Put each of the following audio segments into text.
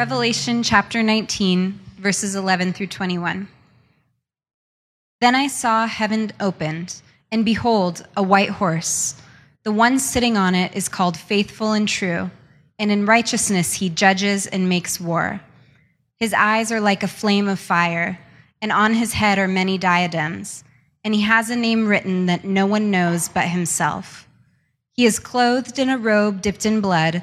Revelation chapter 19, verses 11 through 21. Then I saw heaven opened, and behold, a white horse. The one sitting on it is called Faithful and True, and in righteousness he judges and makes war. His eyes are like a flame of fire, and on his head are many diadems, and he has a name written that no one knows but himself. He is clothed in a robe dipped in blood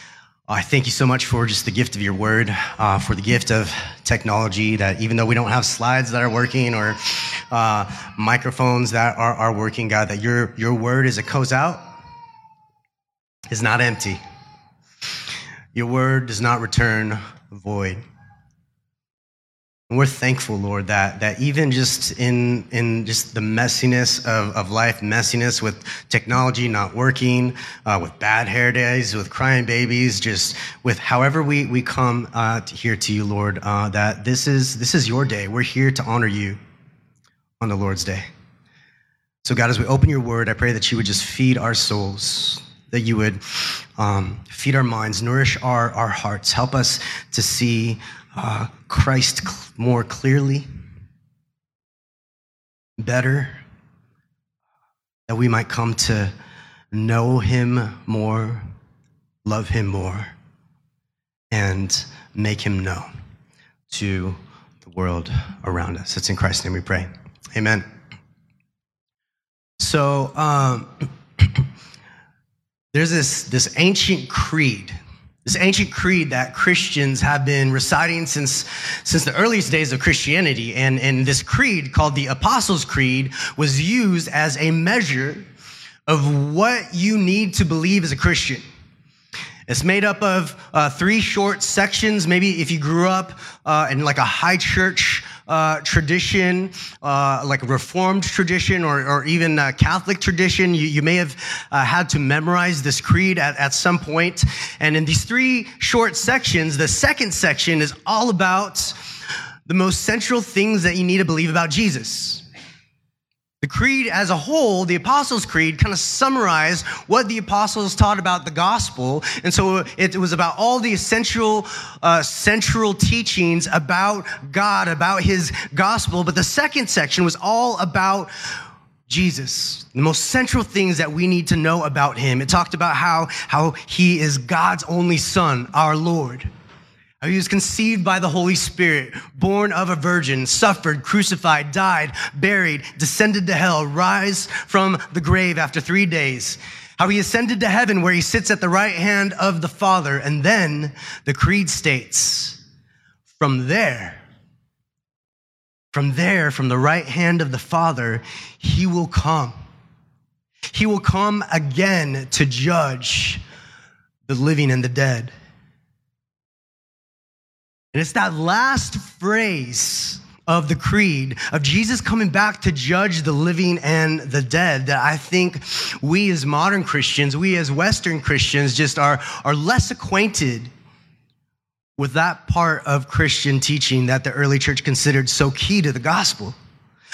I thank you so much for just the gift of your word, uh, for the gift of technology that even though we don't have slides that are working or uh, microphones that are, are working, God, that your, your word as it goes out is not empty. Your word does not return void. And we're thankful, Lord, that, that even just in, in just the messiness of, of life, messiness with technology not working, uh, with bad hair days, with crying babies, just with however we, we come uh, to here to you, Lord, uh, that this is, this is your day. We're here to honor you on the Lord's day. So, God, as we open your word, I pray that you would just feed our souls, that you would um, feed our minds, nourish our, our hearts, help us to see uh, Christ more clearly, better, that we might come to know him more, love him more, and make him known to the world around us. It's in Christ's name we pray. Amen. So, um, there's this, this ancient creed this ancient creed that Christians have been reciting since, since the earliest days of Christianity. And, and this creed, called the Apostles' Creed, was used as a measure of what you need to believe as a Christian. It's made up of uh, three short sections. Maybe if you grew up uh, in like a high church uh, tradition, uh, like Reformed tradition, or, or even Catholic tradition. You, you may have uh, had to memorize this creed at, at some point. And in these three short sections, the second section is all about the most central things that you need to believe about Jesus. The creed as a whole, the Apostles' Creed, kind of summarized what the apostles taught about the gospel. And so it was about all the essential, uh, central teachings about God, about his gospel. But the second section was all about Jesus, the most central things that we need to know about him. It talked about how, how he is God's only son, our Lord he was conceived by the Holy Spirit, born of a virgin, suffered, crucified, died, buried, descended to hell, rise from the grave after three days. How he ascended to heaven where he sits at the right hand of the Father. And then the creed states, from there, from there, from the right hand of the Father, he will come. He will come again to judge the living and the dead. And it's that last phrase of the creed of Jesus coming back to judge the living and the dead that I think we as modern Christians, we as Western Christians just are, are less acquainted with that part of Christian teaching that the early church considered so key to the gospel.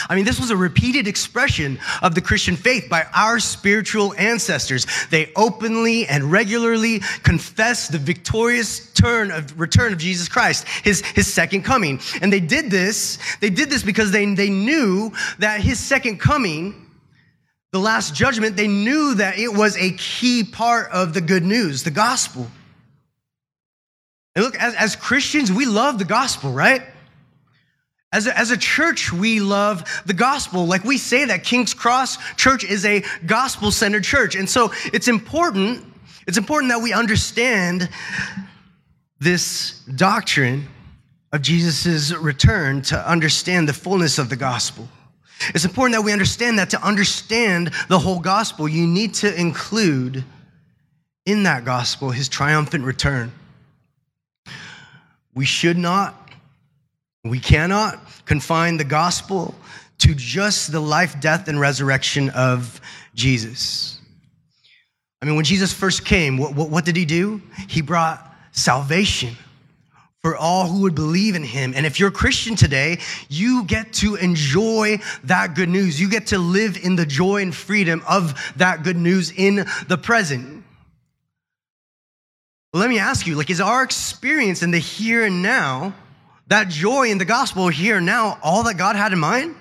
I mean, this was a repeated expression of the Christian faith by our spiritual ancestors. They openly and regularly confessed the victorious turn of return of Jesus Christ, his, his second coming. And they did this, they did this because they, they knew that his second coming, the last judgment, they knew that it was a key part of the good news, the gospel. And look, as, as Christians, we love the gospel, right? As a, as a church, we love the gospel. Like we say that King's Cross Church is a gospel centered church. And so it's important, it's important that we understand this doctrine of Jesus' return to understand the fullness of the gospel. It's important that we understand that to understand the whole gospel, you need to include in that gospel his triumphant return. We should not we cannot confine the gospel to just the life, death, and resurrection of Jesus. I mean, when Jesus first came, what, what, what, did he do? He brought salvation for all who would believe in him. And if you're a Christian today, you get to enjoy that good news. You get to live in the joy and freedom of that good news in the present. Let me ask you, like, is our experience in the here and now that joy in the gospel here now all that God had in mind?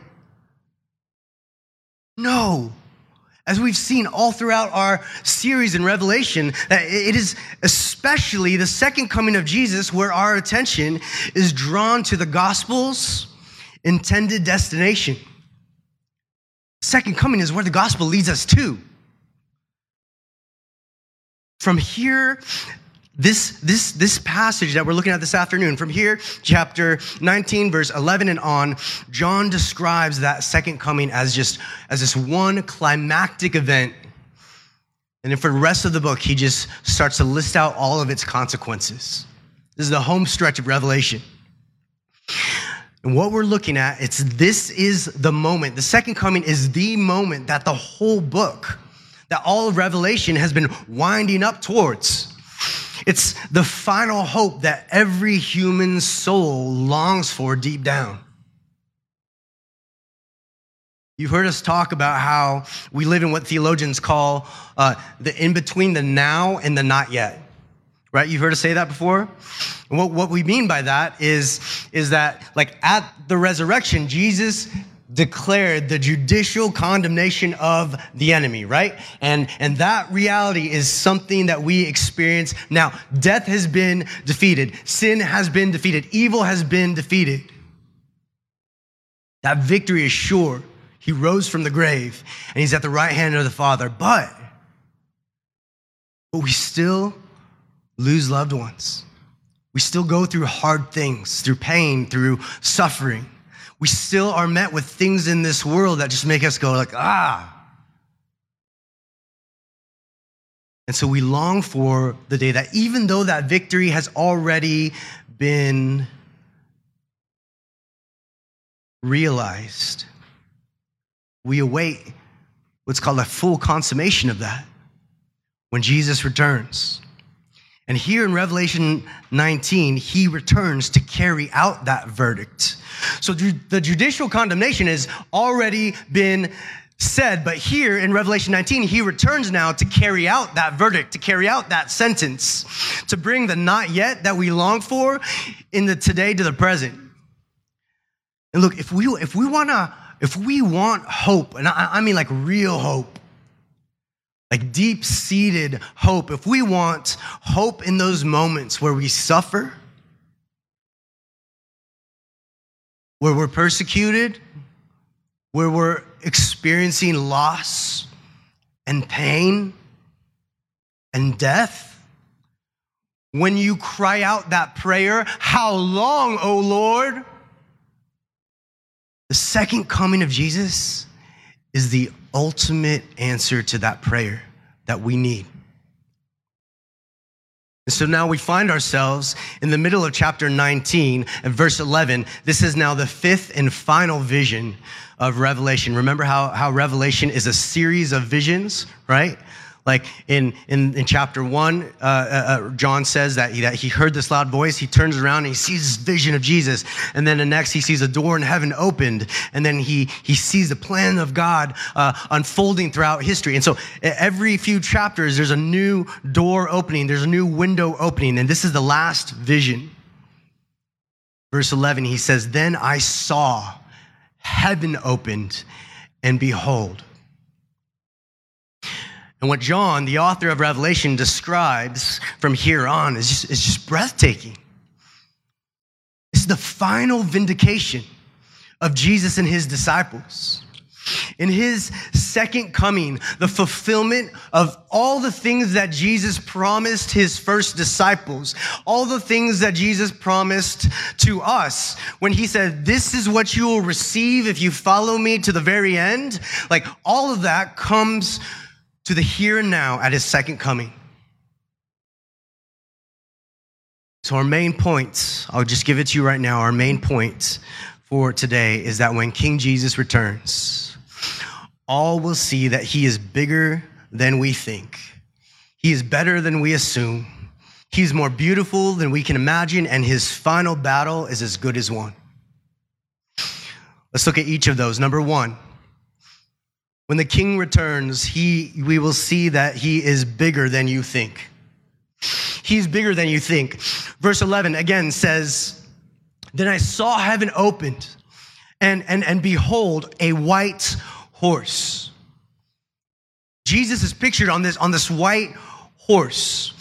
No. As we've seen all throughout our series in Revelation, that it is especially the second coming of Jesus where our attention is drawn to the gospel's intended destination. Second coming is where the gospel leads us to. From here this, this, this passage that we're looking at this afternoon, from here, chapter 19, verse 11 and on, John describes that second coming as just as this one climactic event. And then for the rest of the book, he just starts to list out all of its consequences. This is the home stretch of Revelation. And what we're looking at, it's this is the moment. The second coming is the moment that the whole book, that all of Revelation has been winding up towards. It's the final hope that every human soul longs for deep down. You've heard us talk about how we live in what theologians call uh, the in between the now and the not yet. Right? You've heard us say that before? What, what we mean by that is, is that, like, at the resurrection, Jesus declared the judicial condemnation of the enemy, right? And, and that reality is something that we experience now. Death has been defeated. Sin has been defeated. Evil has been defeated. That victory is sure. He rose from the grave and he's at the right hand of the Father. But, but we still lose loved ones. We still go through hard things, through pain, through suffering we still are met with things in this world that just make us go like, ah. And so we long for the day that even though that victory has already been realized, we await what's called a full consummation of that when Jesus returns. And here in Revelation 19, he returns to carry out that verdict. So the judicial condemnation has already been said, but here in Revelation 19, he returns now to carry out that verdict, to carry out that sentence, to bring the not yet that we long for in the today to the present. And look, if we if we wanna, if we want hope, and I, I mean like real hope, like deep seated hope, if we want hope in those moments where we suffer, where we're persecuted, where we're experiencing loss and pain and death, when you cry out that prayer, How long, O Lord? The second coming of Jesus is the ultimate answer to that prayer that we need. And so now we find ourselves in the middle of chapter 19 and verse 11. This is now the fifth and final vision of Revelation. Remember how, how Revelation is a series of visions, right? Like in, in, in chapter one, uh, uh, uh, John says that he, that he heard this loud voice. He turns around and he sees this vision of Jesus. And then the next, he sees a door in heaven opened. And then he, he sees the plan of God uh, unfolding throughout history. And so every few chapters, there's a new door opening, there's a new window opening. And this is the last vision. Verse 11, he says, Then I saw heaven opened, and behold, and what John, the author of Revelation, describes from here on is just, is just breathtaking. It's the final vindication of Jesus and his disciples. In his second coming, the fulfillment of all the things that Jesus promised his first disciples, all the things that Jesus promised to us when he said, This is what you will receive if you follow me to the very end. Like all of that comes to the here and now at his second coming. So, our main points, I'll just give it to you right now. Our main point for today is that when King Jesus returns, all will see that he is bigger than we think, he is better than we assume, he's more beautiful than we can imagine, and his final battle is as good as won. Let's look at each of those. Number one, when the king returns, he, we will see that he is bigger than you think. He's bigger than you think. Verse 11 again says, Then I saw heaven opened, and, and, and behold, a white horse. Jesus is pictured on this, on this white horse.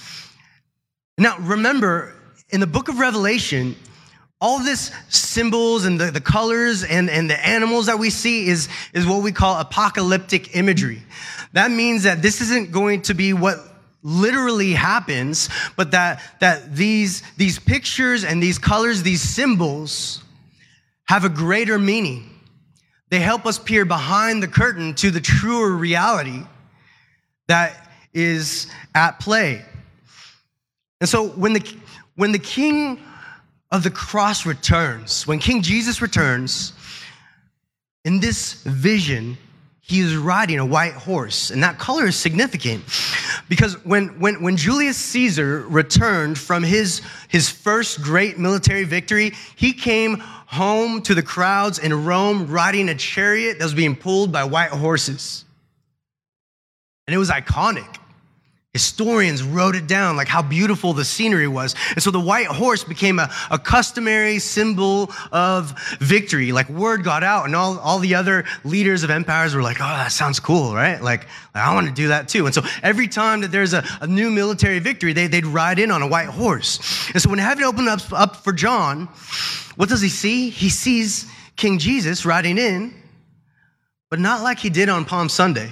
Now, remember, in the book of Revelation, all this symbols and the, the colors and, and the animals that we see is, is what we call apocalyptic imagery. That means that this isn't going to be what literally happens, but that, that these, these pictures and these colors, these symbols, have a greater meaning. They help us peer behind the curtain to the truer reality that is at play. And so when the, when the king of the cross returns, when King Jesus returns, in this vision, he is riding a white horse. And that color is significant because when, when, when Julius Caesar returned from his, his first great military victory, he came home to the crowds in Rome riding a chariot that was being pulled by white horses. And it was iconic. Historians wrote it down, like how beautiful the scenery was. And so the white horse became a, a customary symbol of victory. Like word got out, and all, all the other leaders of empires were like, oh, that sounds cool, right? Like, I want to do that too. And so every time that there's a, a new military victory, they, they'd ride in on a white horse. And so when heaven opened up, up for John, what does he see? He sees King Jesus riding in, but not like he did on Palm Sunday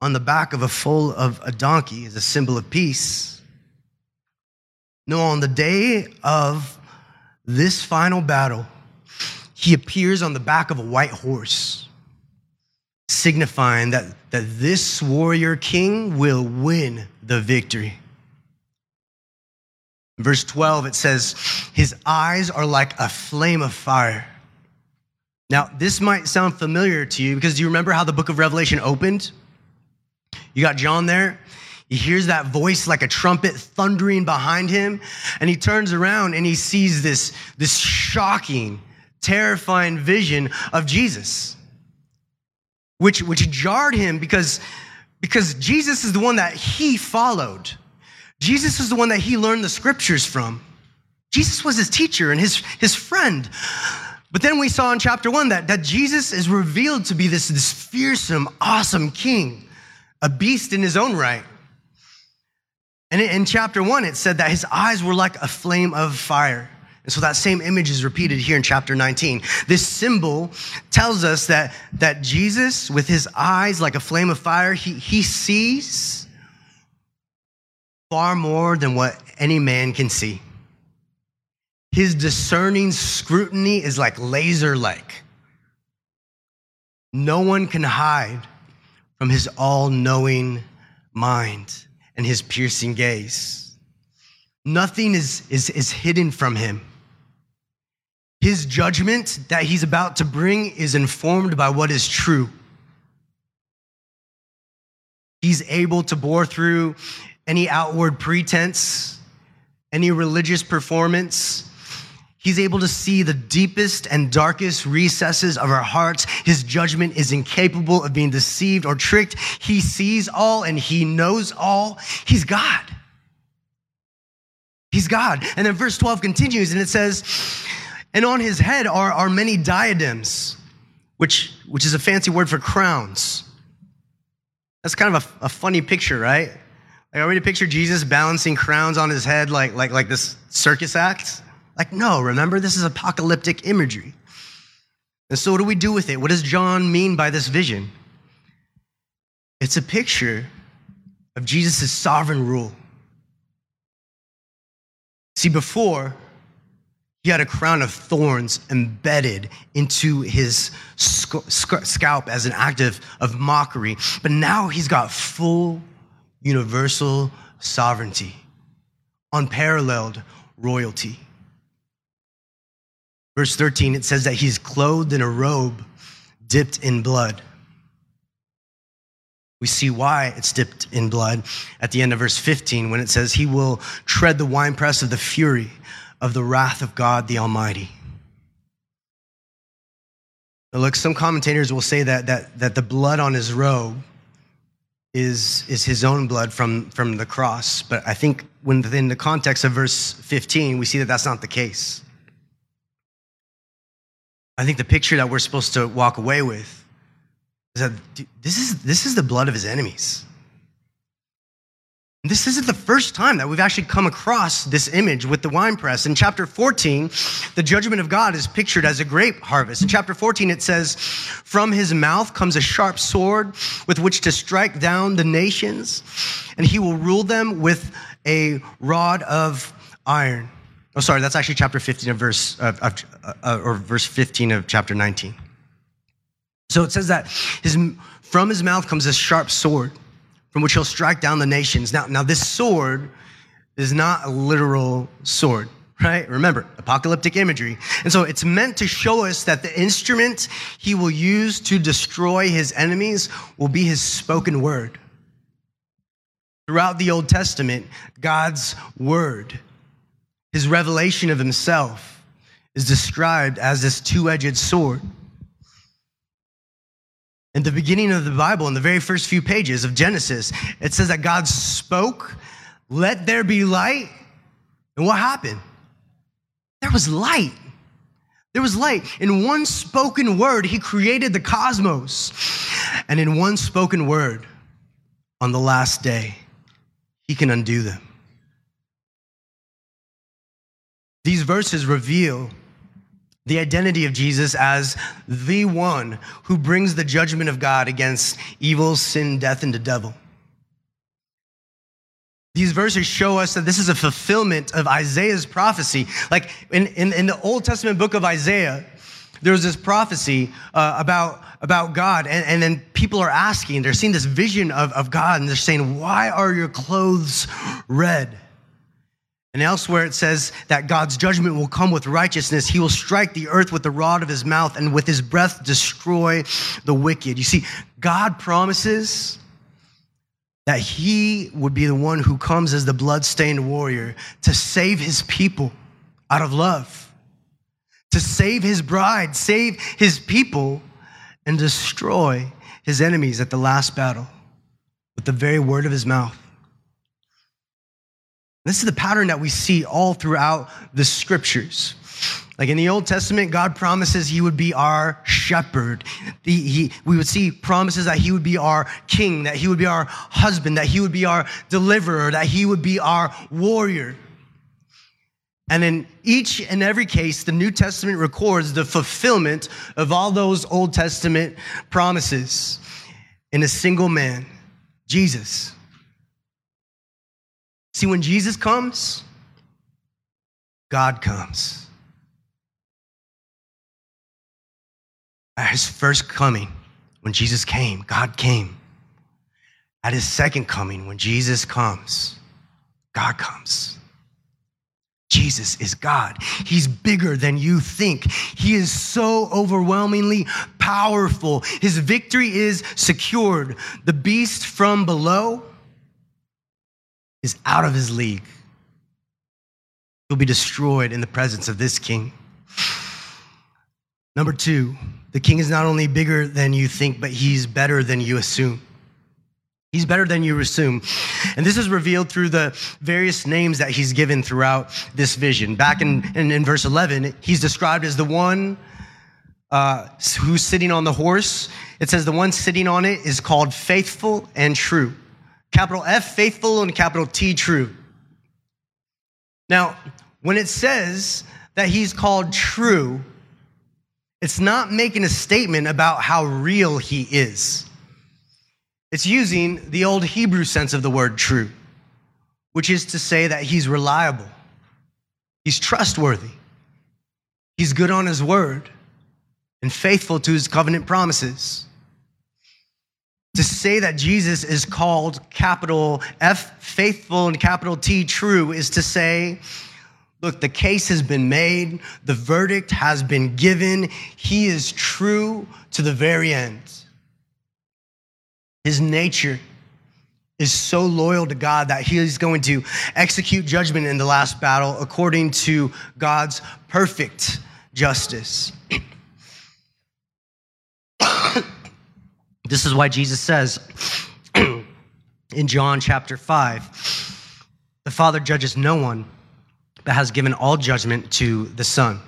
on the back of a foal of a donkey is a symbol of peace. No, on the day of this final battle, he appears on the back of a white horse, signifying that, that this warrior king will win the victory. Verse 12, it says, His eyes are like a flame of fire. Now, this might sound familiar to you because do you remember how the book of Revelation opened? You got John there. He hears that voice like a trumpet thundering behind him, and he turns around and he sees this, this shocking, terrifying vision of Jesus, which, which jarred him because, because Jesus is the one that he followed. Jesus is the one that he learned the scriptures from. Jesus was his teacher and his, his friend. But then we saw in chapter one that, that Jesus is revealed to be this, this fearsome, awesome king a beast in his own right. And in chapter one, it said that his eyes were like a flame of fire. And so that same image is repeated here in chapter 19. This symbol tells us that, that Jesus, with his eyes like a flame of fire, he, he sees far more than what any man can see. His discerning scrutiny is like laser like. No one can hide from his all knowing mind and his piercing gaze. Nothing is, is, is hidden from him. His judgment that he's about to bring is informed by what is true. He's able to bore through any outward pretense, any religious performance. He's able to see the deepest and darkest recesses of our hearts. His judgment is incapable of being deceived or tricked. He sees all and he knows all. He's God. He's God. And then verse 12 continues and it says, And on his head are, are many diadems, which, which is a fancy word for crowns. That's kind of a, a funny picture, right? Like, we to picture Jesus balancing crowns on his head like, like, like this circus act? Like, no, remember, this is apocalyptic imagery. And so, what do we do with it? What does John mean by this vision? It's a picture of Jesus' sovereign rule. See, before, he had a crown of thorns embedded into his scalp as an act of, of mockery. But now he's got full universal sovereignty, unparalleled royalty. Verse 13, it says that he's clothed in a robe dipped in blood. We see why it's dipped in blood at the end of verse 15 when it says, He will tread the winepress of the fury of the wrath of God the Almighty. Now look, some commentators will say that, that, that the blood on his robe is, is his own blood from, from the cross. But I think within the context of verse 15, we see that that's not the case. I think the picture that we're supposed to walk away with is that this is, this is the blood of his enemies. This isn't the first time that we've actually come across this image with the wine press. In chapter 14, the judgment of God is pictured as a grape harvest. In chapter 14, it says, From his mouth comes a sharp sword with which to strike down the nations, and he will rule them with a rod of iron. Oh, sorry, that's actually chapter 15 of verse, of, of, uh, or verse 15 of chapter 19. So it says that his, from his mouth comes a sharp sword from which he'll strike down the nations. Now, now this sword is not a literal sword, right? Remember, apocalyptic imagery. And so it's meant to show us that the instrument he will use to destroy his enemies will be his spoken word. Throughout the Old Testament, God's word, his revelation of himself, is described as this two edged sword. In the beginning of the Bible, in the very first few pages of Genesis, it says that God spoke, let there be light. And what happened? There was light. There was light. In one spoken word, he created the cosmos. And in one spoken word, on the last day, he can undo them. These verses reveal the identity of Jesus as the one who brings the judgment of God against evil, sin, death, and the devil. These verses show us that this is a fulfillment of Isaiah's prophecy. Like in, in, in the Old Testament book of Isaiah, there's this prophecy uh, about, about God, and, and then people are asking, they're seeing this vision of, of God, and they're saying, Why are your clothes red? And elsewhere it says that God's judgment will come with righteousness. He will strike the earth with the rod of his mouth and with his breath destroy the wicked. You see, God promises that he would be the one who comes as the bloodstained warrior to save his people out of love, to save his bride, save his people, and destroy his enemies at the last battle with the very word of his mouth. This is the pattern that we see all throughout the scriptures. Like in the Old Testament, God promises He would be our shepherd. He, we would see promises that He would be our king, that He would be our husband, that He would be our deliverer, that He would be our warrior. And in each and every case, the New Testament records the fulfillment of all those Old Testament promises in a single man, Jesus. See, when Jesus comes, God comes. At his first coming, when Jesus came, God came. At his second coming, when Jesus comes, God comes. Jesus is God. He's bigger than you think. He is so overwhelmingly powerful. His victory is secured. The beast from below is out of his league. He'll be destroyed in the presence of this king. Number two, the king is not only bigger than you think, but he's better than you assume. He's better than you assume. And this is revealed through the various names that he's given throughout this vision. Back in, in, in verse 11, he's described as the one uh, who's sitting on the horse. It says the one sitting on it is called faithful and true. Capital F, faithful, and capital T, true. Now, when it says that he's called true, it's not making a statement about how real he is. It's using the old Hebrew sense of the word true, which is to say that he's reliable, he's trustworthy, he's good on his word, and faithful to his covenant promises. To say that Jesus is called capital F, faithful, and capital T, true, is to say, look, the case has been made, the verdict has been given, he is true to the very end. His nature is so loyal to God that he is going to execute judgment in the last battle according to God's perfect justice. this is why Jesus says in John chapter 5 the Father judges no one, but has given all judgment to the Son.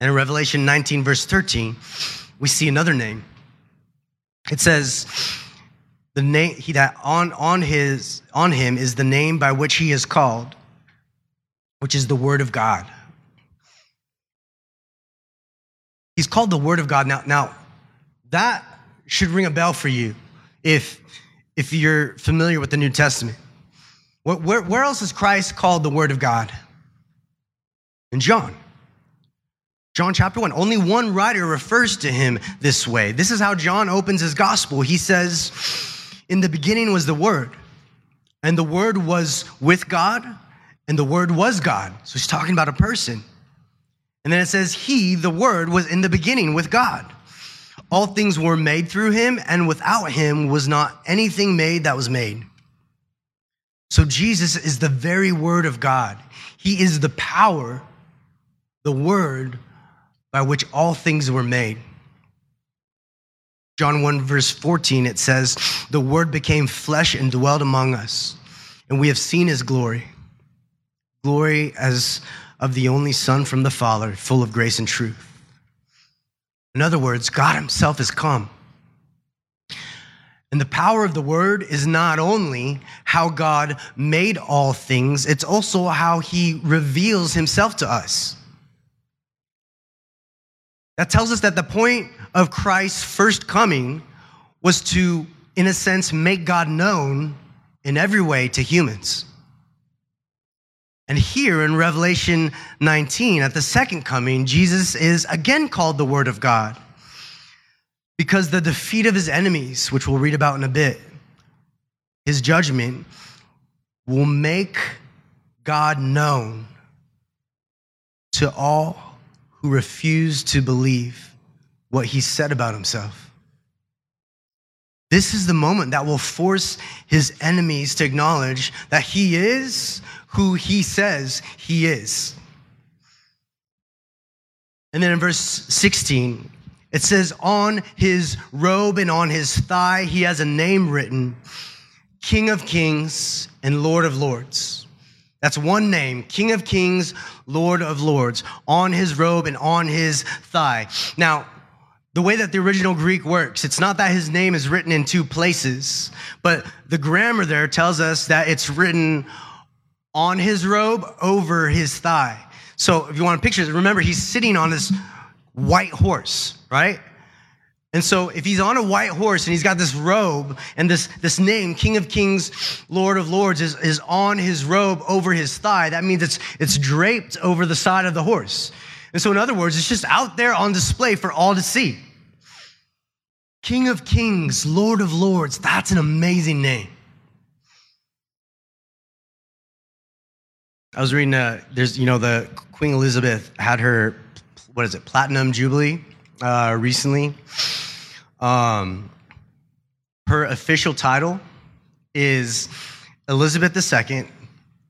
And in Revelation 19, verse 13, we see another name it says, the name he, that on, on his on him is the name by which he is called, which is the word of God. He's called the word of God. Now, now that should ring a bell for you if if you're familiar with the New Testament. Where, where, where else is Christ called the word of God? In John. John chapter 1. Only one writer refers to him this way. This is how John opens his gospel. He says, In the beginning was the Word, and the Word was with God, and the Word was God. So he's talking about a person. And then it says, He, the Word, was in the beginning with God. All things were made through him, and without him was not anything made that was made. So Jesus is the very Word of God. He is the power, the Word by which all things were made. John 1, verse 14, it says, The Word became flesh and dwelt among us, and we have seen his glory. Glory as of the only Son from the Father, full of grace and truth. In other words, God himself has come. And the power of the word is not only how God made all things, it's also how he reveals himself to us. That tells us that the point of Christ's first coming was to, in a sense, make God known in every way to humans. And here in Revelation 19, at the second coming, Jesus is again called the Word of God because the defeat of his enemies, which we'll read about in a bit, his judgment will make God known to all who refuse to believe what he said about himself. This is the moment that will force his enemies to acknowledge that he is who he says he is. And then in verse 16, it says, On his robe and on his thigh, he has a name written King of Kings and Lord of Lords. That's one name, King of Kings, Lord of Lords, on his robe and on his thigh. Now, the way that the original Greek works, it's not that his name is written in two places, but the grammar there tells us that it's written on his robe over his thigh. So if you want to picture it, remember he's sitting on this white horse, right? And so if he's on a white horse and he's got this robe and this, this name, King of Kings, Lord of Lords, is, is on his robe over his thigh, that means it's, it's draped over the side of the horse. And so in other words, it's just out there on display for all to see. King of Kings, Lord of Lords, that's an amazing name. I was reading, uh, there's, you know, the Queen Elizabeth had her, what is it, Platinum Jubilee uh, recently. Um, her official title is Elizabeth II,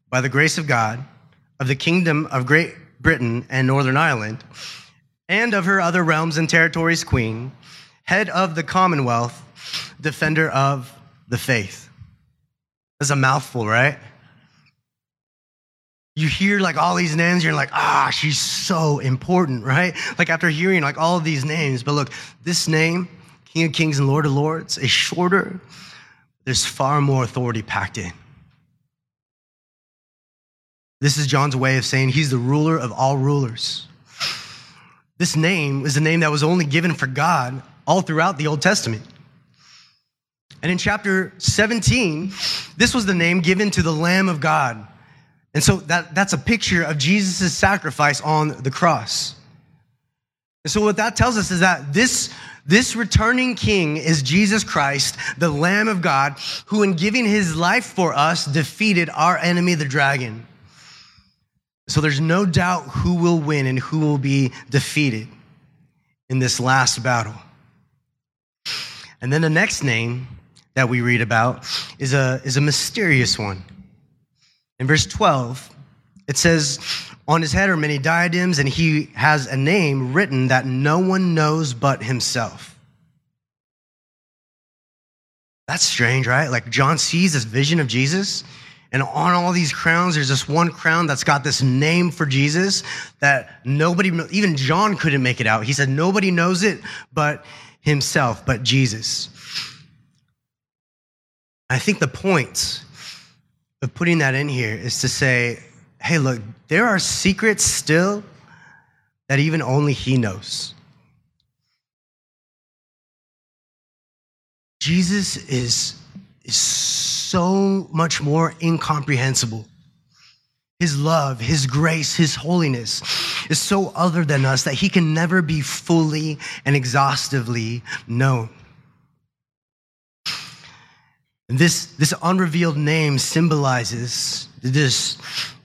by the grace of God, of the Kingdom of Great Britain and Northern Ireland, and of her other realms and territories, Queen, head of the Commonwealth, defender of the faith. That's a mouthful, right? You hear like all these names, you're like, ah, she's so important, right? Like after hearing like all these names, but look, this name, King of Kings and Lord of Lords, is shorter. There's far more authority packed in. This is John's way of saying he's the ruler of all rulers. This name is a name that was only given for God all throughout the Old Testament. And in chapter 17, this was the name given to the Lamb of God. And so that, that's a picture of Jesus' sacrifice on the cross. And so what that tells us is that this, this returning king is Jesus Christ, the Lamb of God, who in giving his life for us defeated our enemy, the dragon. So there's no doubt who will win and who will be defeated in this last battle. And then the next name that we read about is a, is a mysterious one. In verse 12, it says, On his head are many diadems, and he has a name written that no one knows but himself. That's strange, right? Like John sees this vision of Jesus, and on all these crowns, there's this one crown that's got this name for Jesus that nobody, even John couldn't make it out. He said, Nobody knows it but himself, but Jesus. I think the point of putting that in here is to say, hey, look, there are secrets still that even only he knows. Jesus is, is so much more incomprehensible. His love, His grace, His holiness is so other than us that He can never be fully and exhaustively known. And this, this unrevealed name symbolizes this,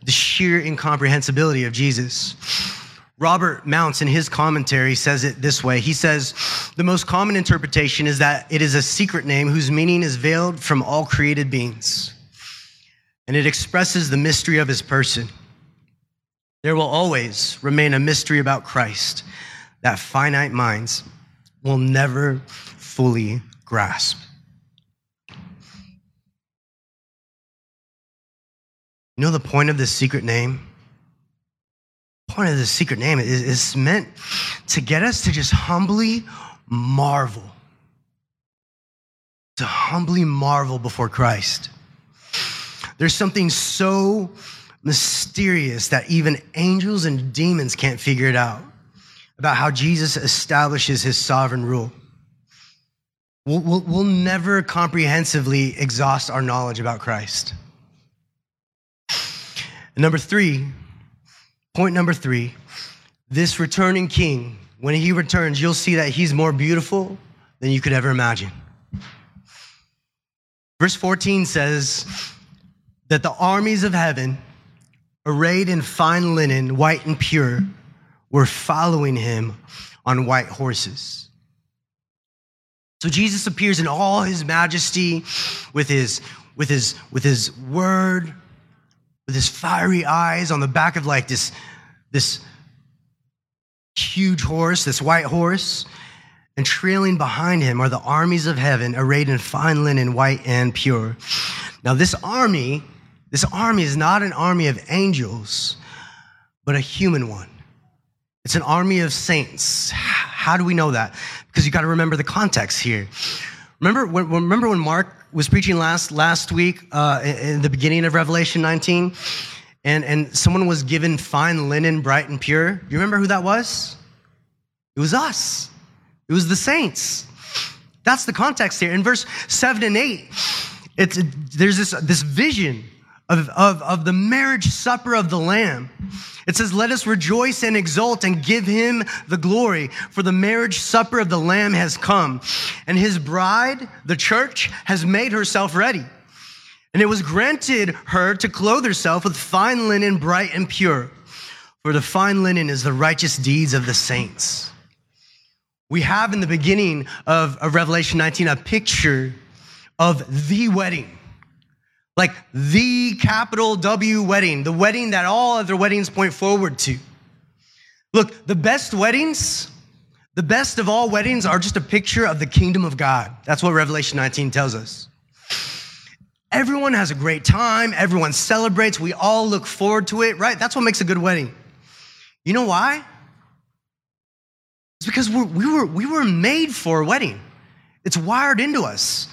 the sheer incomprehensibility of Jesus. Robert Mounce, in his commentary, says it this way. He says, The most common interpretation is that it is a secret name whose meaning is veiled from all created beings, and it expresses the mystery of his person. There will always remain a mystery about Christ that finite minds will never fully grasp. You know the point of this secret name? The point of this secret name is, is meant to get us to just humbly marvel. To humbly marvel before Christ. There's something so mysterious that even angels and demons can't figure it out about how Jesus establishes his sovereign rule. We'll, we'll, we'll, never comprehensively exhaust our knowledge about Christ. And number three, Point number three this returning king, when he returns, you'll see that he's more beautiful than you could ever imagine. Verse 14 says that the armies of heaven, arrayed in fine linen, white and pure, were following him on white horses. So Jesus appears in all his majesty with his, with his, with his word, with his fiery eyes on the back of like this, this huge horse, this white horse. And trailing behind him are the armies of heaven, arrayed in fine linen, white and pure. Now, this army, this army is not an army of angels, but a human one. It's an army of saints. How do we know that? Because you got to remember the context here. Remember when, remember when Mark was preaching last, last week uh, in the beginning of Revelation 19? And, and someone was given fine linen, bright and pure. You remember who that was? It was us. It was the saints. That's the context here. In verse 7 and 8, it's, there's this, this vision of, of, of the marriage supper of the Lamb. It says, Let us rejoice and exult and give him the glory, for the marriage supper of the Lamb has come, and his bride, the church, has made herself ready. And it was granted her to clothe herself with fine linen, bright and pure. For the fine linen is the righteous deeds of the saints. We have in the beginning of, of Revelation 19 a picture of the wedding. Like the capital W wedding, the wedding that all other weddings point forward to. Look, the best weddings, the best of all weddings are just a picture of the kingdom of God. That's what Revelation 19 tells us. Everyone has a great time, everyone celebrates, we all look forward to it, right? That's what makes a good wedding. You know why? It's because we're, we, were, we were made for a wedding. It's wired into us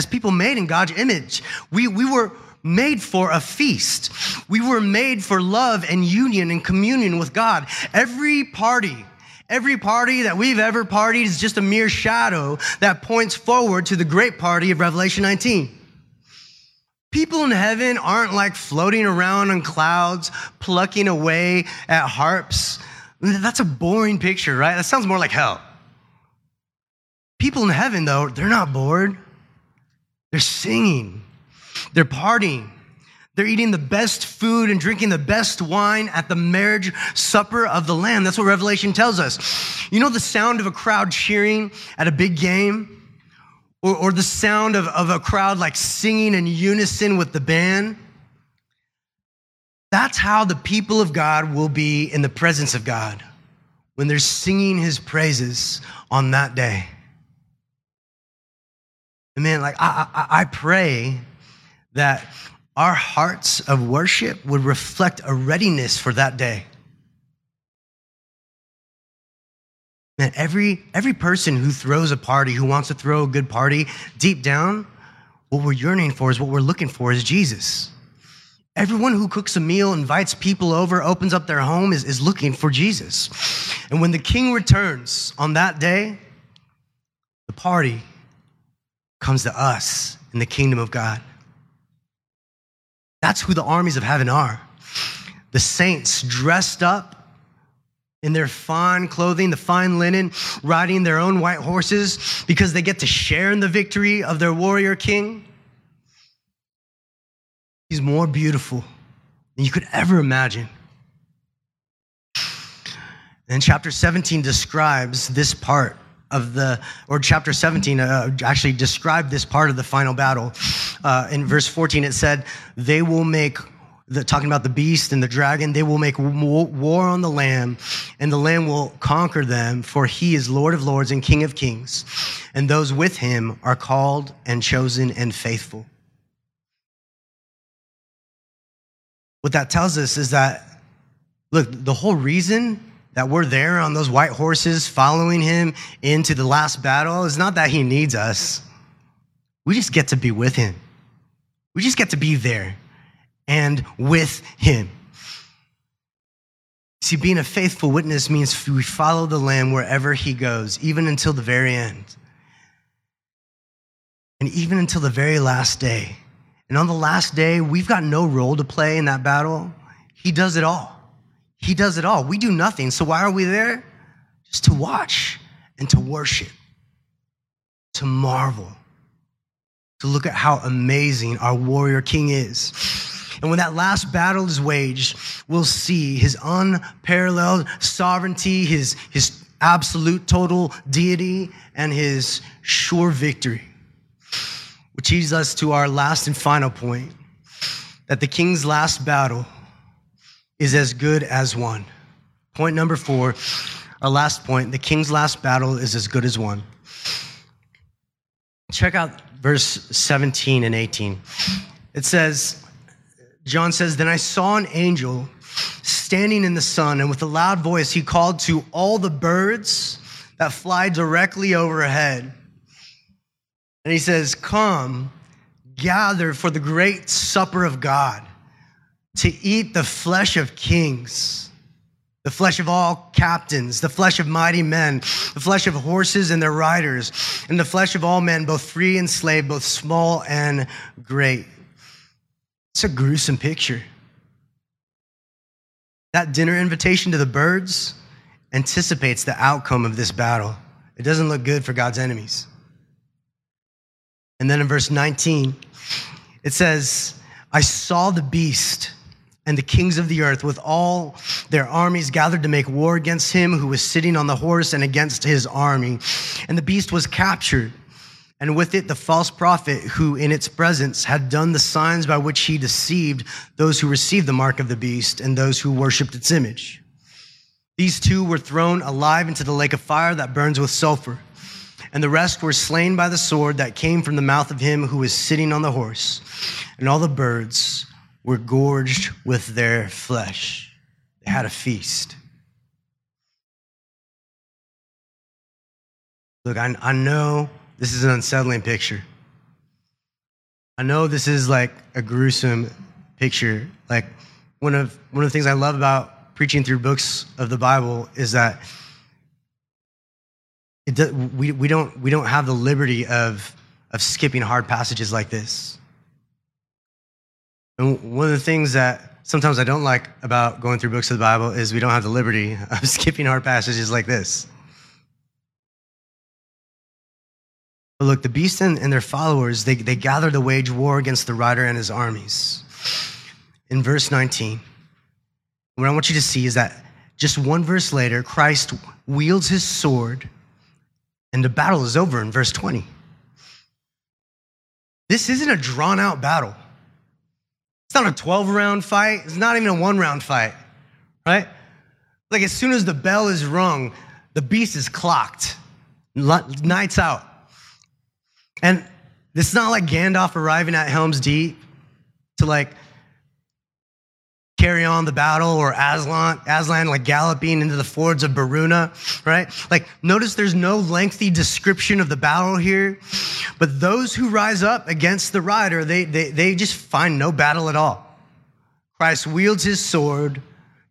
as people made in God's image. We, we were made for a feast. We were made for love and union and communion with God. Every party, every party that we've ever partied is just a mere shadow that points forward to the great party of Revelation 19. People in heaven aren't like floating around on clouds, plucking away at harps. That's a boring picture, right? That sounds more like hell. People in heaven, though, they're not bored. They're singing, they're partying, they're eating the best food and drinking the best wine at the marriage supper of the Lamb. That's what Revelation tells us. You know the sound of a crowd cheering at a big game? Or, or the sound of, of a crowd like singing in unison with the band? That's how the people of God will be in the presence of God when they're singing his praises on that day. And man, like I, I, I pray that our hearts of worship would reflect a readiness for that day. Man, every, every person who throws a party, who wants to throw a good party, deep down, what we're yearning for is what we're looking for is Jesus. Everyone who cooks a meal, invites people over, opens up their home is, is looking for Jesus. And when the king returns on that day, the party comes to us in the kingdom of God. That's who the armies of heaven are. The saints dressed up in their fine clothing, the fine linen, riding their own white horses because they get to share in the victory of their warrior king. He's more beautiful than you could ever imagine. And chapter 17 describes this part of the, or chapter 17 uh, actually described this part of the final battle. Uh, in verse 14, it said, They will make, the, talking about the beast and the dragon, they will make war on the Lamb, and the Lamb will conquer them, for he is Lord of lords and King of kings. And those with him are called and chosen and faithful. What that tells us is that, look, the whole reason that we're there on those white horses following him into the last battle is not that he needs us. We just get to be with him. We just get to be there and with him. See, being a faithful witness means we follow the Lamb wherever he goes, even until the very end. And even until the very last day. And on the last day, we've got no role to play in that battle. He does it all. He does it all. We do nothing. So why are we there? Just to watch and to worship, to marvel, to look at how amazing our warrior king is. And when that last battle is waged, we'll see his unparalleled sovereignty, his, his absolute total deity, and his sure victory. Which leads us to our last and final point that the king's last battle is as good as won. Point number four, our last point the king's last battle is as good as won. Check out verse 17 and 18. It says, John says, Then I saw an angel standing in the sun, and with a loud voice he called to all the birds that fly directly overhead. And he says, Come, gather for the great supper of God to eat the flesh of kings, the flesh of all captains, the flesh of mighty men, the flesh of horses and their riders, and the flesh of all men, both free and slave, both small and great. It's a gruesome picture. That dinner invitation to the birds anticipates the outcome of this battle. It doesn't look good for God's enemies. And then in verse 19, it says, I saw the beast and the kings of the earth with all their armies gathered to make war against him who was sitting on the horse and against his army. And the beast was captured, and with it the false prophet who in its presence had done the signs by which he deceived those who received the mark of the beast and those who worshiped its image. These two were thrown alive into the lake of fire that burns with sulfur. And the rest were slain by the sword that came from the mouth of him who was sitting on the horse. And all the birds were gorged with their flesh. They had a feast. Look, I, I know this is an unsettling picture. I know this is like a gruesome picture. Like one of one of the things I love about preaching through books of the Bible is that it we, we don't we don't have the liberty of of skipping hard passages like this. And one of the things that sometimes I don't like about going through books of the Bible is we don't have the liberty of skipping hard passages like this. But look, the beast and, and their followers, they, they gather to wage war against the rider and his armies. In verse 19, what I want you to see is that just one verse later, Christ wields his sword and the battle is over in verse 20. This isn't a drawn out battle. It's not a 12 round fight. It's not even a one round fight, right? Like as soon as the bell is rung, the beast is clocked. Night's out. And it's not like Gandalf arriving at Helm's Deep to like carry on the battle or Aslan, Aslan like galloping into the fords of Beruna, right? Like notice there's no lengthy description of the battle here, but those who rise up against the rider, they, they, they just find no battle at all. Christ wields his sword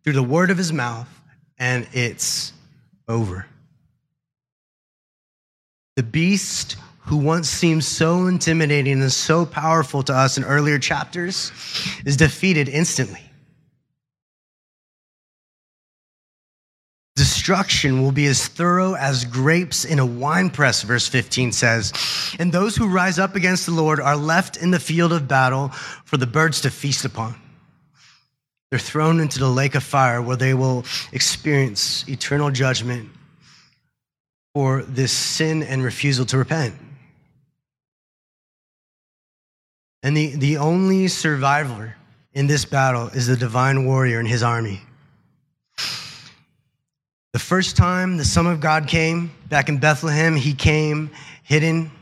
through the word of his mouth and it's over. The beast who once seemed so intimidating and so powerful to us in earlier chapters is defeated instantly. Destruction will be as thorough as grapes in a winepress, verse 15 says. And those who rise up against the Lord are left in the field of battle for the birds to feast upon. They're thrown into the lake of fire where they will experience eternal judgment for this sin and refusal to repent. And the, the only survivor in this battle is the divine warrior and his army. The first time the Son of God came back in Bethlehem, he came hidden,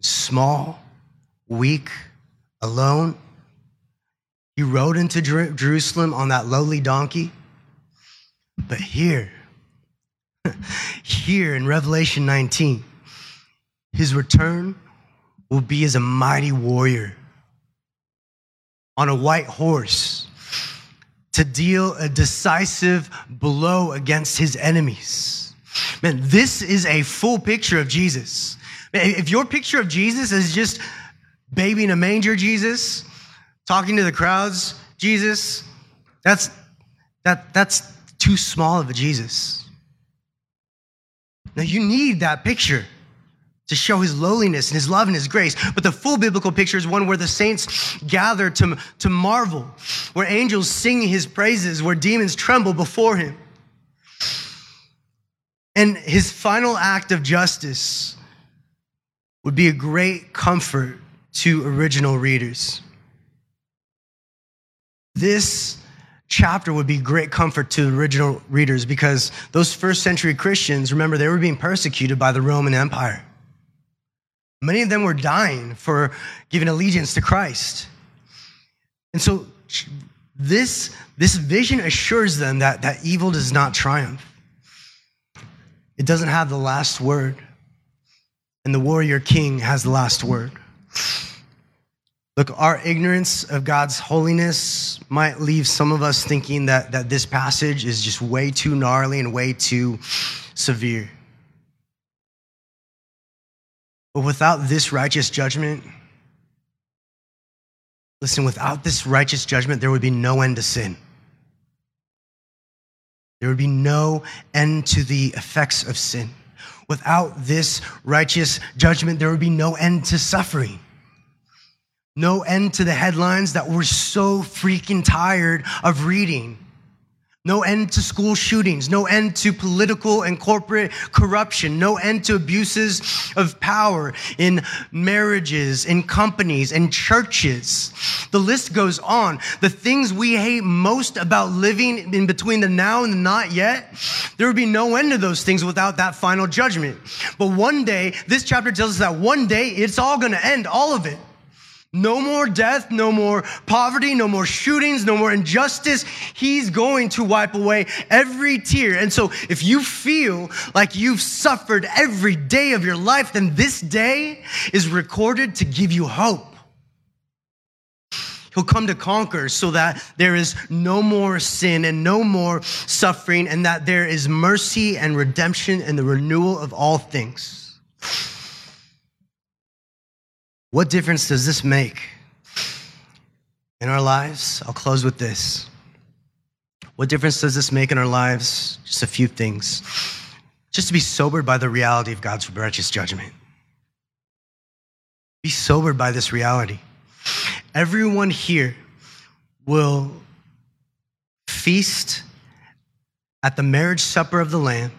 small, weak, alone. He rode into Jerusalem on that lowly donkey. But here, here in Revelation 19, his return will be as a mighty warrior on a white horse to deal a decisive blow against his enemies. Man, this is a full picture of Jesus. If your picture of Jesus is just baby in a manger Jesus, talking to the crowds Jesus, that's that that's too small of a Jesus. Now you need that picture to show his lowliness and his love and his grace. But the full biblical picture is one where the saints gather to, to marvel, where angels sing his praises, where demons tremble before him. And his final act of justice would be a great comfort to original readers. This chapter would be great comfort to original readers because those first century Christians, remember, they were being persecuted by the Roman Empire. Many of them were dying for giving allegiance to Christ. And so this, this vision assures them that, that evil does not triumph. It doesn't have the last word. And the warrior king has the last word. Look, our ignorance of God's holiness might leave some of us thinking that, that this passage is just way too gnarly and way too severe. But without this righteous judgment, listen, without this righteous judgment, there would be no end to sin. There would be no end to the effects of sin. Without this righteous judgment, there would be no end to suffering. No end to the headlines that we're so freaking tired of reading. No end to school shootings. No end to political and corporate corruption. No end to abuses of power in marriages, in companies, in churches. The list goes on. The things we hate most about living in between the now and the not yet, there would be no end to those things without that final judgment. But one day, this chapter tells us that one day it's all going to end, all of it. No more death, no more poverty, no more shootings, no more injustice. He's going to wipe away every tear. And so if you feel like you've suffered every day of your life, then this day is recorded to give you hope. He'll come to conquer so that there is no more sin and no more suffering, and that there is mercy and redemption and the renewal of all things. What difference does this make in our lives? I'll close with this. What difference does this make in our lives? Just a few things. Just to be sobered by the reality of God's righteous judgment. Be sobered by this reality. Everyone here will feast at the marriage supper of the Lamb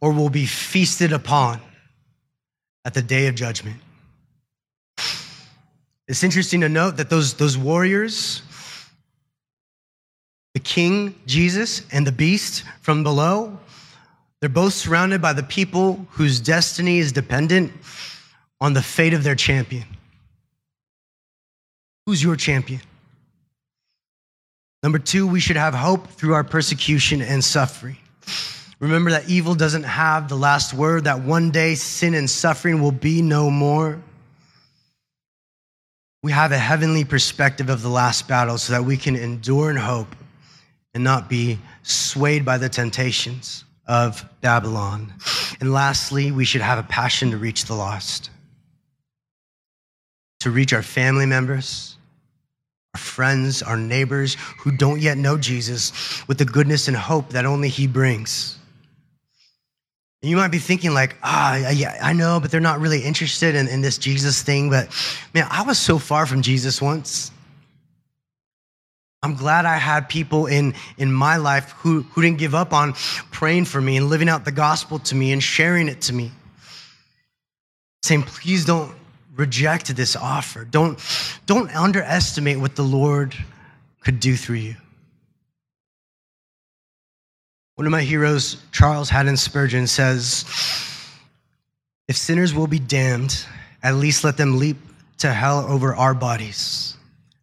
or will be feasted upon at the day of judgment. It's interesting to note that those, those warriors, the king, Jesus, and the beast from below, they're both surrounded by the people whose destiny is dependent on the fate of their champion. Who's your champion? Number two, we should have hope through our persecution and suffering. Remember that evil doesn't have the last word, that one day sin and suffering will be no more we have a heavenly perspective of the last battle so that we can endure in hope and not be swayed by the temptations of Babylon. And lastly, we should have a passion to reach the lost, to reach our family members, our friends, our neighbors who don't yet know Jesus with the goodness and hope that only He brings. You might be thinking, like, ah, yeah, I know, but they're not really interested in, in this Jesus thing. But man, I was so far from Jesus once. I'm glad I had people in, in my life who, who didn't give up on praying for me and living out the gospel to me and sharing it to me. Saying, please don't reject this offer. Don't, don't underestimate what the Lord could do through you. One of my heroes, Charles Haddon Spurgeon, says, If sinners will be damned, at least let them leap to hell over our bodies.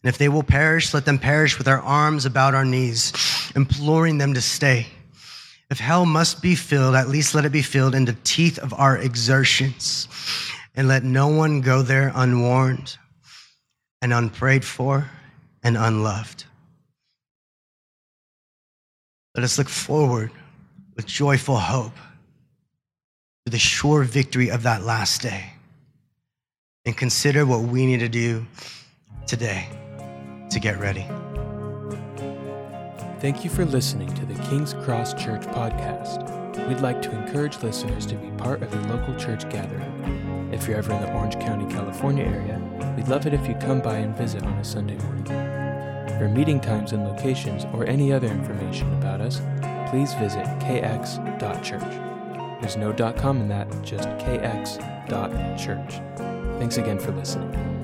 And if they will perish, let them perish with our arms about our knees, imploring them to stay. If hell must be filled, at least let it be filled in the teeth of our exertions, and let no one go there unwarned and unprayed for and unloved. Let us look forward with joyful hope to the sure victory of that last day and consider what we need to do today to get ready. Thank you for listening to the King's Cross Church podcast. We'd like to encourage listeners to be part of a local church gathering. If you're ever in the Orange County, California area, we'd love it if you come by and visit on a Sunday morning. For meeting times and locations or any other information about us, please visit kx.church. There's no .com in that, just kx.church. Thanks again for listening.